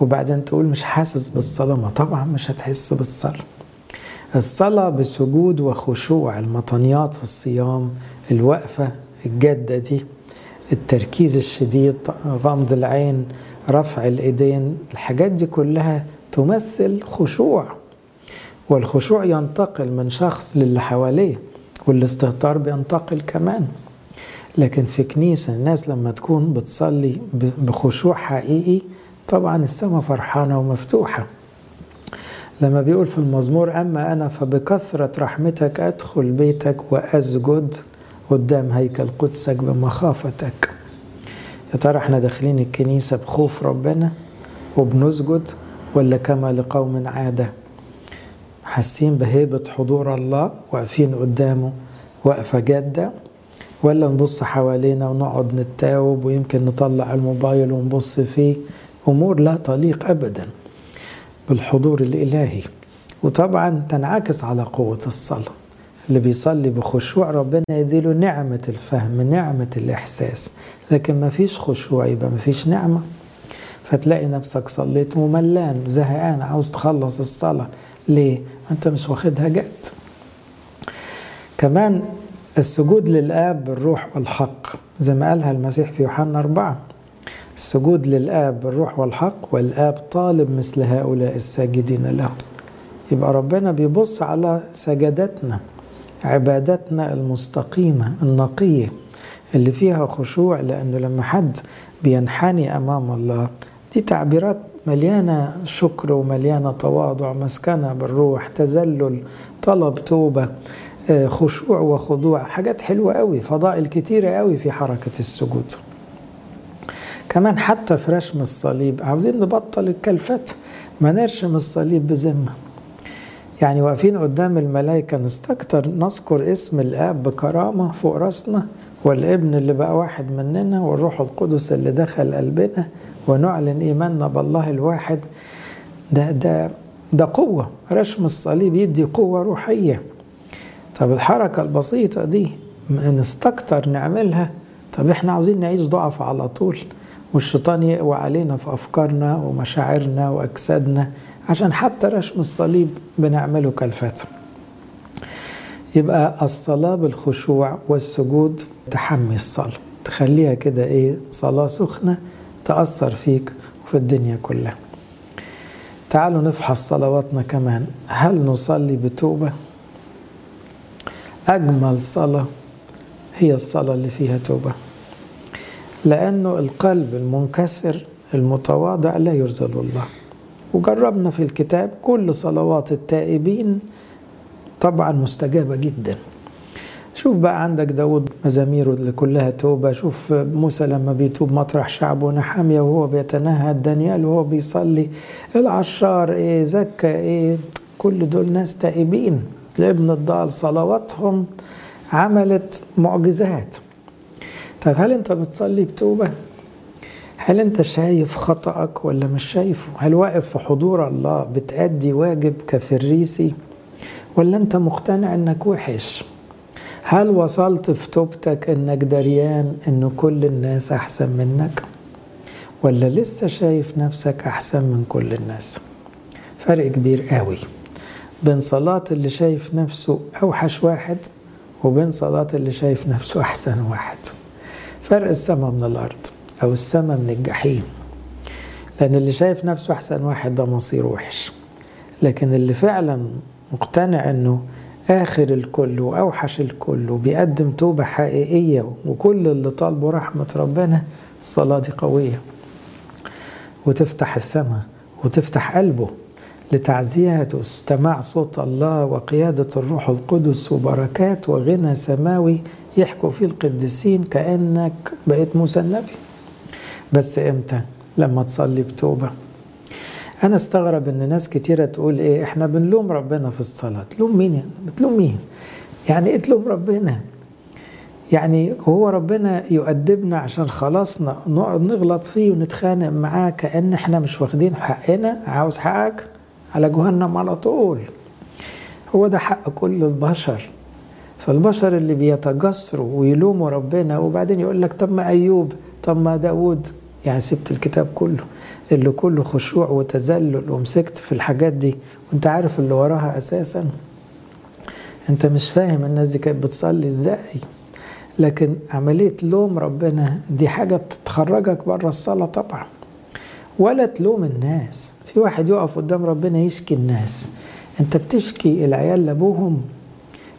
A: وبعدين تقول مش حاسس بالصلاة ما طبعا مش هتحس بالصلاة الصلاة بسجود وخشوع. المطنيات في الصيام الوقفة الجادة دي التركيز الشديد غمض العين رفع الإيدين الحاجات دي كلها تمثل خشوع. والخشوع ينتقل من شخص للي حواليه والاستهتار بينتقل كمان. لكن في كنيسة الناس لما تكون بتصلي بخشوع حقيقي طبعا السماء فرحانة ومفتوحة. لما بيقول في المزمور أما أنا فبكثرة رحمتك أدخل بيتك وأسجد قدام هيكل قدسك بمخافتك. يا ترى إحنا داخلين الكنيسة بخوف ربنا وبنسجد ولا كما لقوم عادة؟ حاسين بهيبة حضور الله واقفين قدامه وقفة جادة ولا نبص حوالينا ونقعد نتاوب ويمكن نطلع الموبايل ونبص فيه. أمور لا تليق أبدا بالحضور الإلهي. وطبعا تنعكس على قوة الصلاة. اللي بيصلي بخشوع ربنا يديله نعمة الفهم نعمة الإحساس. لكن ما فيش خشوع يبقى ما فيش نعمة. فتلاقي نفسك صليت مملان زهقان عاوز تخلص الصلاة. ليه؟ أنت مش واخدها جد. كمان السجود للآب بالروح والحق زي ما قالها المسيح في يوحنا أربعة. السجود للآب بالروح والحق والآب طالب مثل هؤلاء الساجدين له. يبقى ربنا بيبص على سجداتنا عبادتنا المستقيمة النقية اللي فيها خشوع لأنه لما حد بينحني أمام الله دي تعبيرات مليانة شكر ومليانة تواضع مسكنة بالروح تذلل طلب توبة. خشوع وخضوع حاجات حلوة قوي فضائل كتيرة قوي في حركة السجود. كمان حتى في رسم الصليب عاوزين نبطل الكلفات ما نرشم الصليب بذمة. يعني واقفين قدام الملائكة نستكتر نذكر اسم الآب بكرامة فوق راسنا والابن اللي بقى واحد مننا والروح القدس اللي دخل قلبنا ونعلن إيماننا بالله الواحد. ده ده ده قوة. رشم الصليب يدي قوة روحية. طب الحركة البسيطة دي نستكتر نعملها. طب إحنا عاوزين نعيش ضعف على طول. والشيطان يقوى علينا في أفكارنا ومشاعرنا وأجسادنا عشان حتى رشم الصليب بنعمله كالفتة يبقى الصلاة بالخشوع والسجود تحمي الصلاة تخليها كده إيه صلاة سخنة تأثر فيك وفي الدنيا كلها. تعالوا نفحص صلواتنا كمان. هل نصلي بتوبة؟ أجمل صلاة هي الصلاة اللي فيها توبة. لأنه القلب المنكسر المتواضع لا يرزل الله. وجربنا في الكتاب كل صلوات التائبين طبعا مستجابة جدا. شوف بقى عندك داود مزاميره اللي كلها توبة. شوف موسى لما بيتوب مطرح شعبه نحامية وهو بيتنهد. دانيال وهو بيصلي. العشار إيه زكا إيه كل دول ناس تائبين. لابن الضال صلواتهم عملت معجزات. طيب هل انت بتصلي بتوبة؟ هل انت شايف خطأك ولا مش شايفه؟ هل واقف في حضور الله بتأدي واجب كفريسي ولا انت مقتنع انك وحش؟ هل وصلت في توبتك انك دريان ان كل الناس احسن منك ولا لسه شايف نفسك احسن من كل الناس؟ فرق كبير قوي. بين صلاة اللي شايف نفسه أوحش واحد وبين صلاة اللي شايف نفسه أحسن واحد. فرق السماء من الأرض أو السماء من الجحيم. لأن اللي شايف نفسه أحسن واحد ده مصير وحش. لكن اللي فعلا مقتنع إنه آخر الكل وأوحش الكل وبيقدم توبة حقيقية وكل اللي طالبه رحمة ربنا الصلاة دي قوية. وتفتح السماء وتفتح قلبه لتعزية واستماع صوت الله وقيادة الروح القدس وبركات وغنى سماوي يحكوا فيه القديسين كأنك بقيت موسى النبي. بس إمتى؟ لما تصلي بتوبة. أنا استغرب إن ناس كتيرة تقول إيه إحنا بنلوم ربنا في الصلاة. تلوم مين يعني؟ بتلوم مين؟ يعني إيه تلوم ربنا؟ يعني هو ربنا يؤدبنا عشان خلاص نقعد نغلط فيه ونتخانق معاه كأن إحنا مش واخدين حقنا عاوز حقك؟ على جهنم على طول. هو ده حق كل البشر. فالبشر اللي بيتجسروا ويلوموا ربنا وبعدين يقول لك طب ما أيوب طب ما داود. يعني سبت الكتاب كله اللي كله خشوع وتذلل ومسكت في الحاجات دي. وانت عارف اللي وراها أساسا. انت مش فاهم الناس دي كانت بتصلي إزاي. لكن عملية لوم ربنا دي حاجة تخرجك بره الصلاة طبعا. ولا تلوم الناس. في واحد يقف قدام ربنا يشكي الناس. انت بتشكي العيال لأبوهم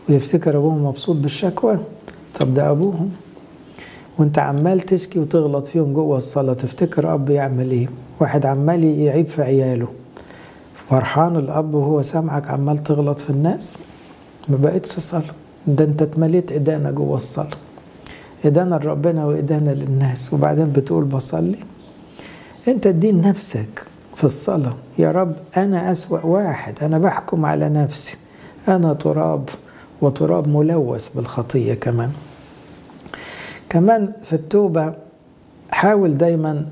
A: وتفتكر أبوهم مبسوط بالشكوى؟ طب ده أبوهم. وانت عمال تشكي وتغلط فيهم جوه الصلاة تفتكر أب يعمل إيه؟ واحد عمال يعيب في عياله. فرحان الأب وهو سامعك عمال تغلط في الناس؟ ما بقتش صلاة. ده انت اتمليت ايدانا جوه الصلاة. ايدانا لربنا وايدانا للناس. وبعدين بتقول بصلي؟ أنت ادين نفسك في الصلاة. يا رب أنا أسوأ واحد. أنا بحكم على نفسي. أنا تراب وتراب ملوث بالخطية كمان. كمان في التوبة حاول دايما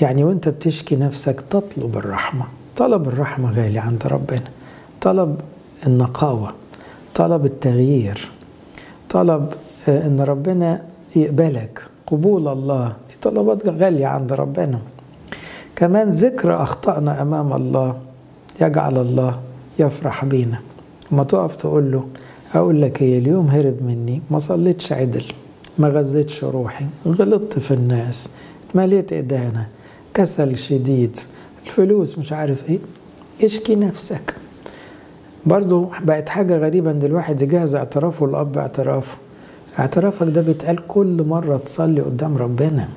A: يعني وأنت بتشكي نفسك تطلب الرحمة. طلب الرحمة غالي عند ربنا. طلب النقاوة. طلب التغيير. طلب إن ربنا يقبلك. قبول الله. طلبات غالية عند ربنا. كمان ذكر أخطأنا أمام الله يجعل الله يفرح بينا. ما تقف تقول له أقول لك هي اليوم هرب مني ما صليتش عدل ما غذيتش روحي غلطت في الناس مليت ايدانا كسل شديد الفلوس مش عارف إيه. اشكي نفسك. برضو بقت حاجة غريبة إن الواحد يجهز اعترافه الاب اعترافه. اعترافك ده بيتقال كل مرة تصلي قدام ربنا.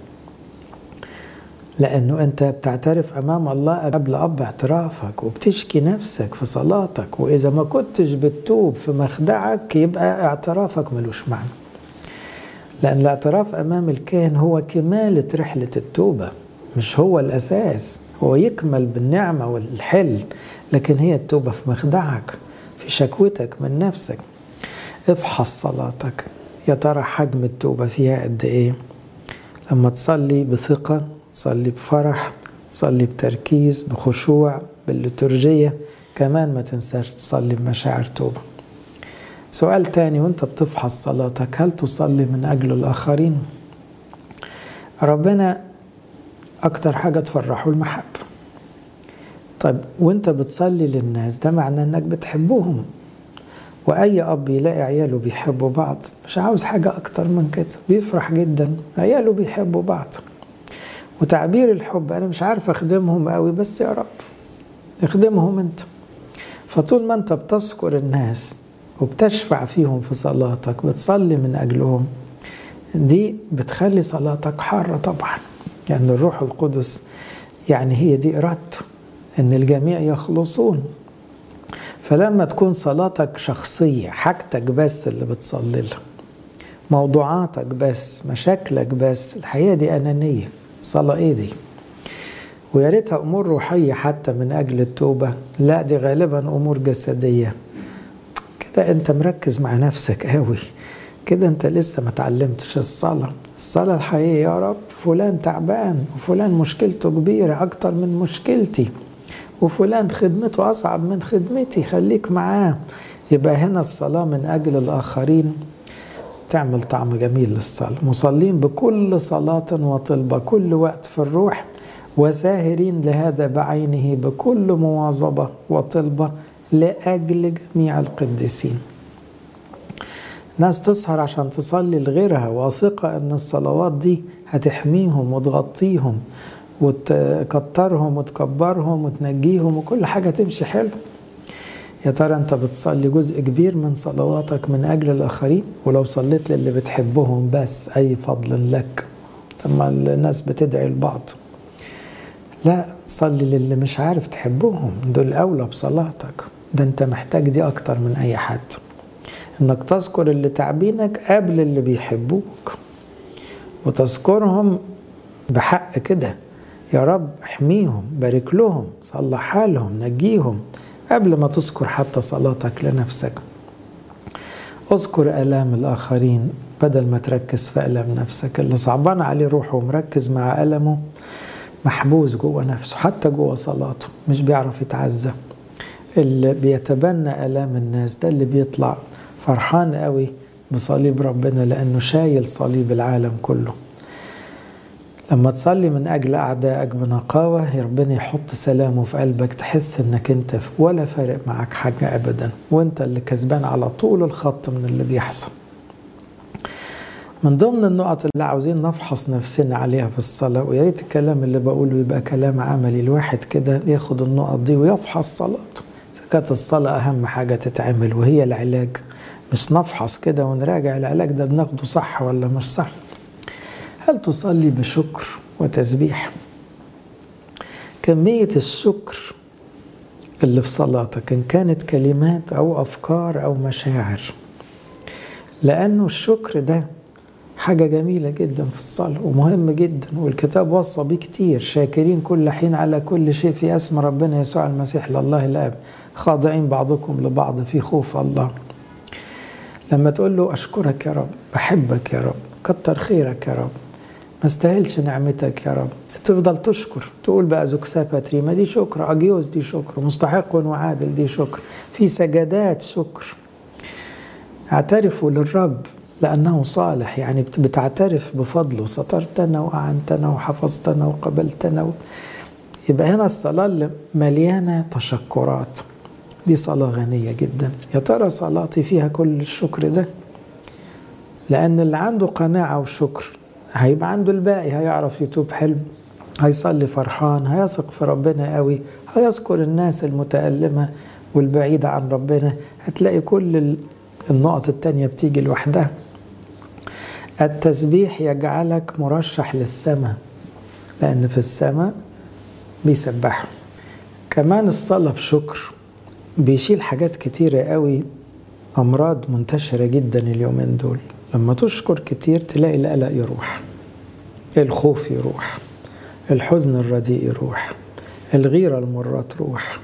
A: لأنه أنت بتعترف أمام الله قبل أب اعترافك وبتشكي نفسك في صلاتك وإذا ما كنتش بتتوب في مخدعك يبقى اعترافك ملوش معنى. لأن الاعتراف أمام الكاهن هو كمالة رحلة التوبة مش هو الأساس. هو يكمل بالنعمة والحل لكن هي التوبة في مخدعك في شكوتك من نفسك. افحص صلاتك. يا ترى حجم التوبة فيها قد إيه؟ لما تصلي بثقة تصلي بفرح تصلي بتركيز بخشوع بالليتورجية. كمان ما تنساش تصلي بمشاعر توبة. سؤال تاني وانت بتفحص صلاتك هل تصلي من أجل الآخرين؟ ربنا أكتر حاجة تفرحه المحبة طيب وانت بتصلي للناس ده معناه إنك بتحبهم. وأي أب يلاقي عياله بيحبوا بعض مش عاوز حاجة أكتر من كده. بيفرح جدا عياله بيحبوا بعض. وتعبير الحب أنا مش عارف أخدمهم قوي بس يا رب اخدمهم أنت. فطول ما أنت بتذكر الناس وبتشفع فيهم في صلاتك بتصلي من أجلهم دي بتخلي صلاتك حارة طبعا. يعني الروح القدس يعني هي دي إرادته إن الجميع يخلصون. فلما تكون صلاتك شخصية حاجتك بس اللي بتصلي لها موضوعاتك بس مشاكلك بس الحقيقة دي أنانية. صلاة إيه دي ويا ريتها أمور روحية حتى من أجل التوبة. لا دي غالبا أمور جسدية. كده أنت مركز مع نفسك قوي كده أنت لسه ما تعلمتش الصلاة. الصلاة الحقيقية يا رب فلان تعبان وفلان مشكلته كبيرة أكتر من مشكلتي وفلان خدمته أصعب من خدمتي. خليك معاه. يبقى هنا الصلاة من أجل الآخرين. تعمل طعم جميل للصلاة. مصلين بكل صلاة وطلبة كل وقت في الروح وساهرين لهذا بعينه بكل مواظبة وطلبة لأجل جميع القديسين. ناس تسهر عشان تصلي لغيرها واثقة أن الصلوات دي هتحميهم وتغطيهم وتكترهم وتكبرهم وتنجيهم وكل حاجة تمشي حلو. يا ترى أنت بتصلي جزء كبير من صلواتك من أجل الآخرين؟ ولو صليت للي بتحبهم بس أي فضل لك؟ ما الناس بتدعي لبعض. لا صلي للي مش عارف تحبهم. دول أولى بصلاتك. ده أنت محتاج دي أكتر من أي حد. إنك تذكر اللي تعبينك قبل اللي بيحبوك. وتذكرهم بحق كده. يا رب احميهم بارك لهم صلح حالهم نجيهم. قبل ما تذكر حتى صلاتك لنفسك اذكر آلام الآخرين بدل ما تركز في آلام نفسك. اللي صعبان عليه روحه ومركز مع ألمه محبوس جوه نفسه حتى جوه صلاته مش بيعرف يتعزى. اللي بيتبنى آلام الناس ده اللي بيطلع فرحان قوي بصليب ربنا لأنه شايل صليب العالم كله. لما تصلي من أجل أعدائك بنقاوة ربنا يحط سلامه في قلبك تحس إنك أنت ولا فارق معك حاجة أبدا وأنت اللي كسبان على طول الخط من اللي بيحصل. من ضمن النقط اللي عاوزين نفحص نفسنا عليها في الصلاة ويا ريت الكلام اللي بقوله يبقى كلام عملي الواحد كده ياخد النقط دي ويفحص صلاته. إذا كانت الصلاة أهم حاجة تتعمل وهي العلاج. مش نفحص كده ونراجع العلاج ده بناخده صح ولا مش صح. هل تصلي بشكر وتسبيح؟ كمية الشكر اللي في صلاتك إن كانت كلمات أو أفكار أو مشاعر. لأنه الشكر ده حاجة جميلة جدا في الصلاة ومهم جدا والكتاب وصى بيه كتير. شاكرين كل حين على كل شيء في اسم ربنا يسوع المسيح. لله الآب خاضعين بعضكم لبعض في خوف الله. لما تقول له أشكرك يا رب بحبك يا رب كتر خيرك يا رب. ما استاهلش نعمتك يا رب. تفضل تشكر تقول بقى زوكسابا تريما دي شكر أجيوز دي شكر مستحق وعادل دي شكر في سجدات شكر. اعترفوا للرب لأنه صالح يعني بتعترف بفضله سترتنا وأعنتنا وحفظتنا وقبلتنا و... يبقى هنا الصلاة اللي مليانة تشكرات. دي صلاة غنية جدا. يا ترى صلاتي فيها كل الشكر ده؟ لأن اللي عنده قناعة وشكر هيبقى عنده الباقي هيعرف يتوب حلم هيصلي فرحان هيثق في ربنا قوي هيذكر الناس المتألمة والبعيدة عن ربنا. هتلاقي كل النقط التانية بتيجي لوحدها. التسبيح يجعلك مرشح للسماء لأن في السماء بيسبحوا. كمان الصلاة بشكر بيشيل حاجات كتيرة قوي أمراض منتشرة جدا اليومين دول. لما تشكر كتير تلاقي القلق يروح الخوف يروح الحزن الرديء يروح الغيرة المرة تروح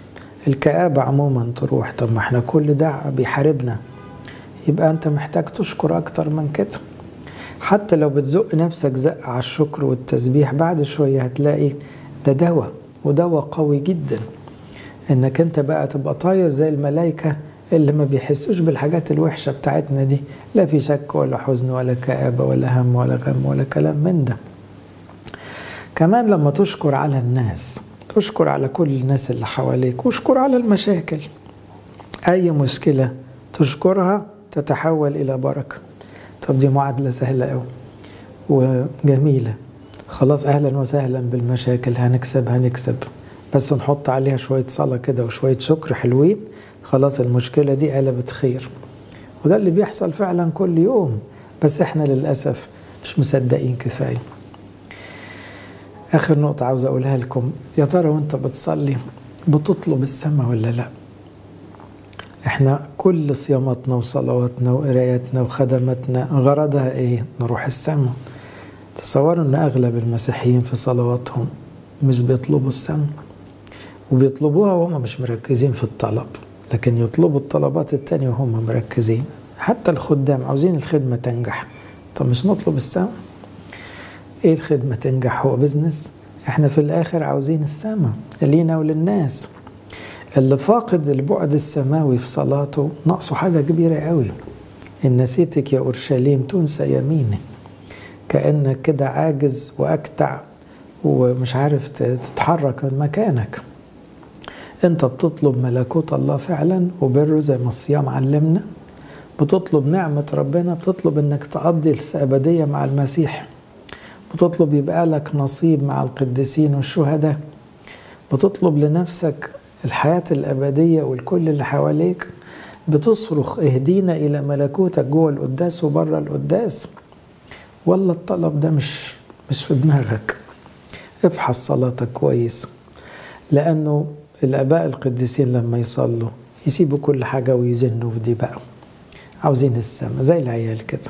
A: الكآبة عموما تروح. طب ما إحنا كل ده بيحاربنا. يبقى انت محتاج تشكر أكتر من كده. حتى لو بتزق نفسك زق على الشكر والتسبيح بعد شوية هتلاقي ده دواء ودواء قوي جدا. انك انت بقى تبقى طاير زي الملائكة اللي ما بيحسوش بالحاجات الوحشة بتاعتنا دي. لا في شك ولا حزن ولا كآبة ولا هم ولا غم ولا كلام من ده. كمان لما تشكر على الناس تشكر على كل الناس اللي حواليك واشكر على المشاكل. أي مشكلة تشكرها تتحول إلى بركة. طب دي معادلة سهلة أوي وجميلة. خلاص أهلا وسهلا بالمشاكل هنكسب هنكسب. بس نحط عليها شوية صلاة كده وشوية شكر حلوين خلاص المشكلة دي قلبت خير وده اللي بيحصل فعلا كل يوم بس إحنا للأسف مش مصدقين كفاية آخر نقطة عاوز أقولها لكم يا ترى وأنت بتصلي بتطلب السماء ولا لأ؟ إحنا كل صياماتنا وصلواتنا وقراياتنا وخدماتنا غرضها إيه؟ نروح السماء. تصوروا إن أغلب المسيحيين في صلواتهم مش بيطلبوا السماء وبيطلبوها وهم مش مركزين في الطلب لكن يطلبوا الطلبات التانية وهم مركزين. حتى الخدام عاوزين الخدمة تنجح. طب مش نطلب السماء إيه الخدمة تنجح؟ هو بزنس إحنا في الآخر عاوزين السماء لينا وللناس. اللي فاقد البعد السماوي في صلاته ناقصه حاجة كبيرة قوي. إن نسيتك يا أورشليم تنسى يميني. كأنك كده عاجز وأكتع ومش عارف تتحرك من مكانك. انت بتطلب ملكوت الله فعلا وبره زي ما الصيام علمنا. بتطلب نعمة ربنا بتطلب إنك تقضي الأبدية مع المسيح. بتطلب يبقى لك نصيب مع القديسين والشهداء. بتطلب لنفسك الحياة الأبدية والكل اللي حواليك. بتصرخ اهدينا إلى ملكوتك جوه القداس وبره القداس. ولا الطلب ده مش مش في دماغك. افحص صلاتك كويس. لأنه الآباء القديسين لما يصلوا يسيبوا كل حاجة ويزنوا في دي بقى عاوزين السماء زي العيال كده.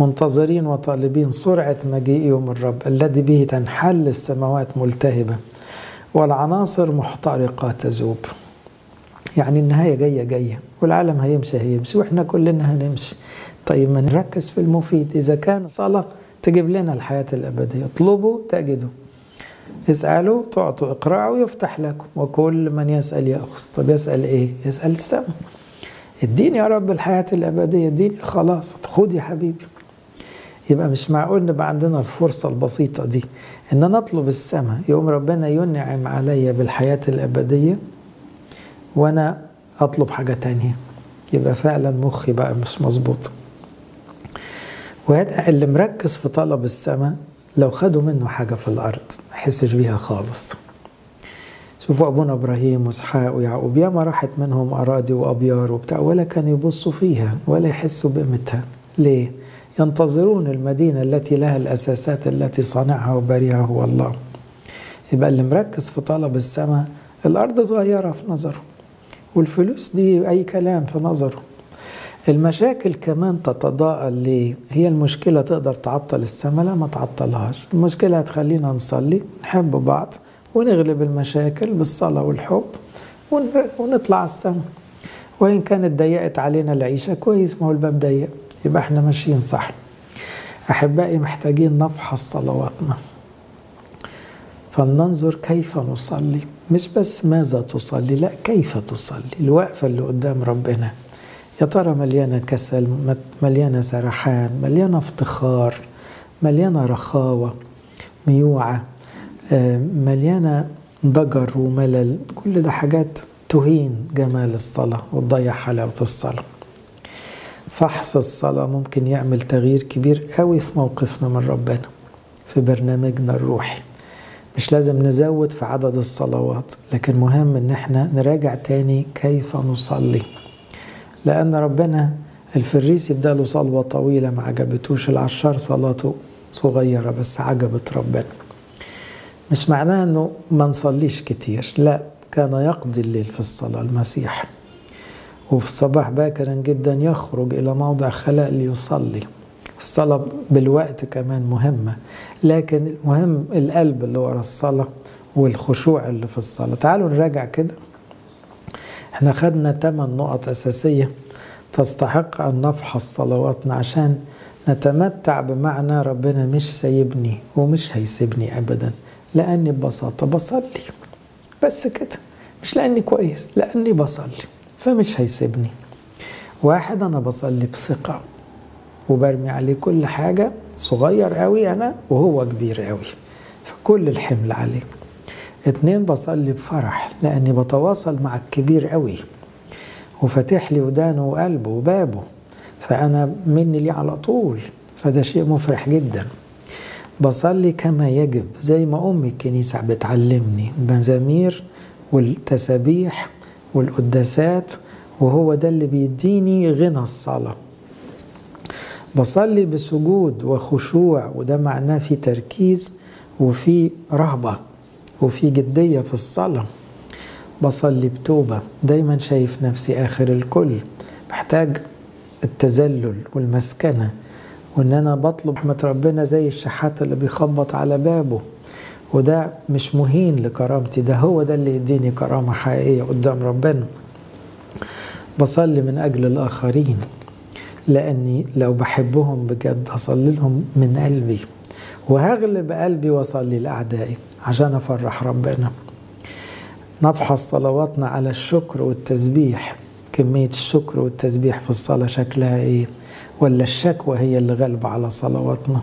A: منتظرين وطالبين سرعة مجيء يوم الرب الذي به تنحل السماوات ملتهبة والعناصر محترقة تذوب. يعني النهاية جاية جاية والعالم هيمشي هيمشي وإحنا كلنا هنمشي. طيب ما نركز في المفيد. إذا كان صلاة تجيب لنا الحياة الأبدية اطلبوا تجدوا. اسألوا تعطوا اقرأوا يفتح لكم. وكل من يسأل يأخذ. طب يسأل إيه؟ يسأل السماء اديني يا رب الحياة الأبدية اديني خلاص خد يا حبيبي. يبقى مش معقول نبقى عندنا الفرصة البسيطة دي إن أنا أطلب السماء يوم ربنا ينعم عليا بالحياة الأبدية وأنا أطلب حاجة تانية. يبقى فعلا مخي بقى مش مظبوط. وهذا اللي مركز في طلب السماء لو خدوا منه حاجة في الأرض ما يحسش بيها خالص. شوفوا أبونا إبراهيم وإسحاق ويعقوب ياما راحت منهم أراضي وأبيار وبتاع ولا كانوا يبصوا فيها ولا يحسوا بقيمتها. ليه؟ ينتظرون المدينة التي لها الأساسات التي صنعها وبريها هو الله. يبقى اللي مركز في طلب السماء الأرض صغيرة في نظره والفلوس دي أي كلام في نظره. المشاكل كمان تتضاءل ليه؟ هي المشكلة تقدر تعطل السماء لا ما تعطلهاش. المشكلة هتخلينا نصلي نحب بعض ونغلب المشاكل بالصلاة والحب ونطلع على السماء. وإن كانت ضيقت علينا العيشة كويس ما هو الباب ضيق. يبقى إحنا ماشيين صح. أحبائي محتاجين نفحص صلواتنا فلننظر كيف نصلي. مش بس ماذا تصلي لا كيف تصلي. الوقفة اللي قدام ربنا. يا ترى مليانة كسل مليانة سرحان مليانة افتخار مليانة رخاوة ميوعة مليانة ضجر وملل. كل ده حاجات تهين جمال الصلاة وتضيع حلاوة الصلاة. فحص الصلاة ممكن يعمل تغيير كبير قوي في موقفنا من ربنا في برنامجنا الروحي. مش لازم نزود في عدد الصلوات لكن مهم إن إحنا نراجع تاني كيف نصلي. لأن ربنا الفريسي اداله صلوة طويلة ما عجبتوش. العشار صلاته صغيرة بس عجبت ربنا. مش معناه إنه ما نصليش كتير. لا كان يقضي الليل في الصلاة المسيح. وفي الصباح باكرا جدا يخرج إلى موضع خلاء ليصلي. الصلاة بالوقت كمان مهمة لكن المهم القلب اللي ورا الصلاة والخشوع اللي في الصلاة. تعالوا نراجع كده. إحنا خدنا ثمان نقط أساسية تستحق أن نفحص صلواتنا عشان نتمتع بمعنى ربنا مش سايبني ومش هيسيبني أبدا لأني ببساطة بصلي بس كده مش لأني كويس لأني بصلي فمش هيسيبني. واحد أنا بصلي بثقة وبرمي عليه كل حاجة صغير قوي أنا وهو كبير قوي فكل الحمل عليه. اتنين بصلي بفرح لأني بتواصل مع الكبير قوي وفاتح لي ودانه وقلبه وبابه فأنا مني ليه على طول فده شيء مفرح جدا. بصلي كما يجب زي ما أمي الكنيسة بتعلمني المزامير والتسابيح والقداسات وهو ده اللي بيديني غنى الصلاة. بصلي بسجود وخشوع وده معناه في تركيز وفي رهبة. وفي جدية في الصلاة. بصلي بتوبة. دايما شايف نفسي آخر الكل. محتاج التذلل والمسكنة. وإن أنا بطلب رحمة ربنا زي الشحات اللي بيخبط على بابه. وده مش مهين لكرامتي. ده هو ده اللي يديني كرامة حقيقية قدام ربنا. بصلي من أجل الآخرين. لأني لو بحبهم بجد أصلي لهم من قلبي. وهغلب قلبي وأصلي لأعدائي. عشان أفرح ربنا. نفحص صلواتنا على الشكر والتسبيح. كمية الشكر والتسبيح في الصلاة شكلها إيه؟ ولا الشكوى هي اللي غالبة على صلواتنا.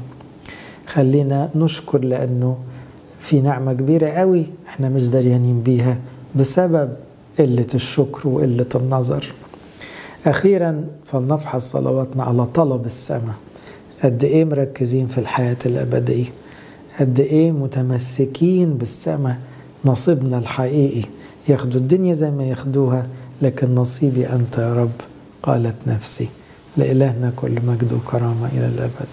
A: خلينا نشكر لأنه في نعمة كبيرة قوي إحنا مش دريانين بيها بسبب قلة الشكر وقلة النظر. أخيرا فلنفحص صلواتنا على طلب السماء. قد إيه مركزين في الحياة الأبدية؟ قد إيه متمسكين بالسماء نصيبنا الحقيقي. ياخدوا الدنيا زي ما ياخدوها لكن نصيبي أنت يا رب قالت نفسي. لإلهنا كل مجد وكرامة إلى الأبد.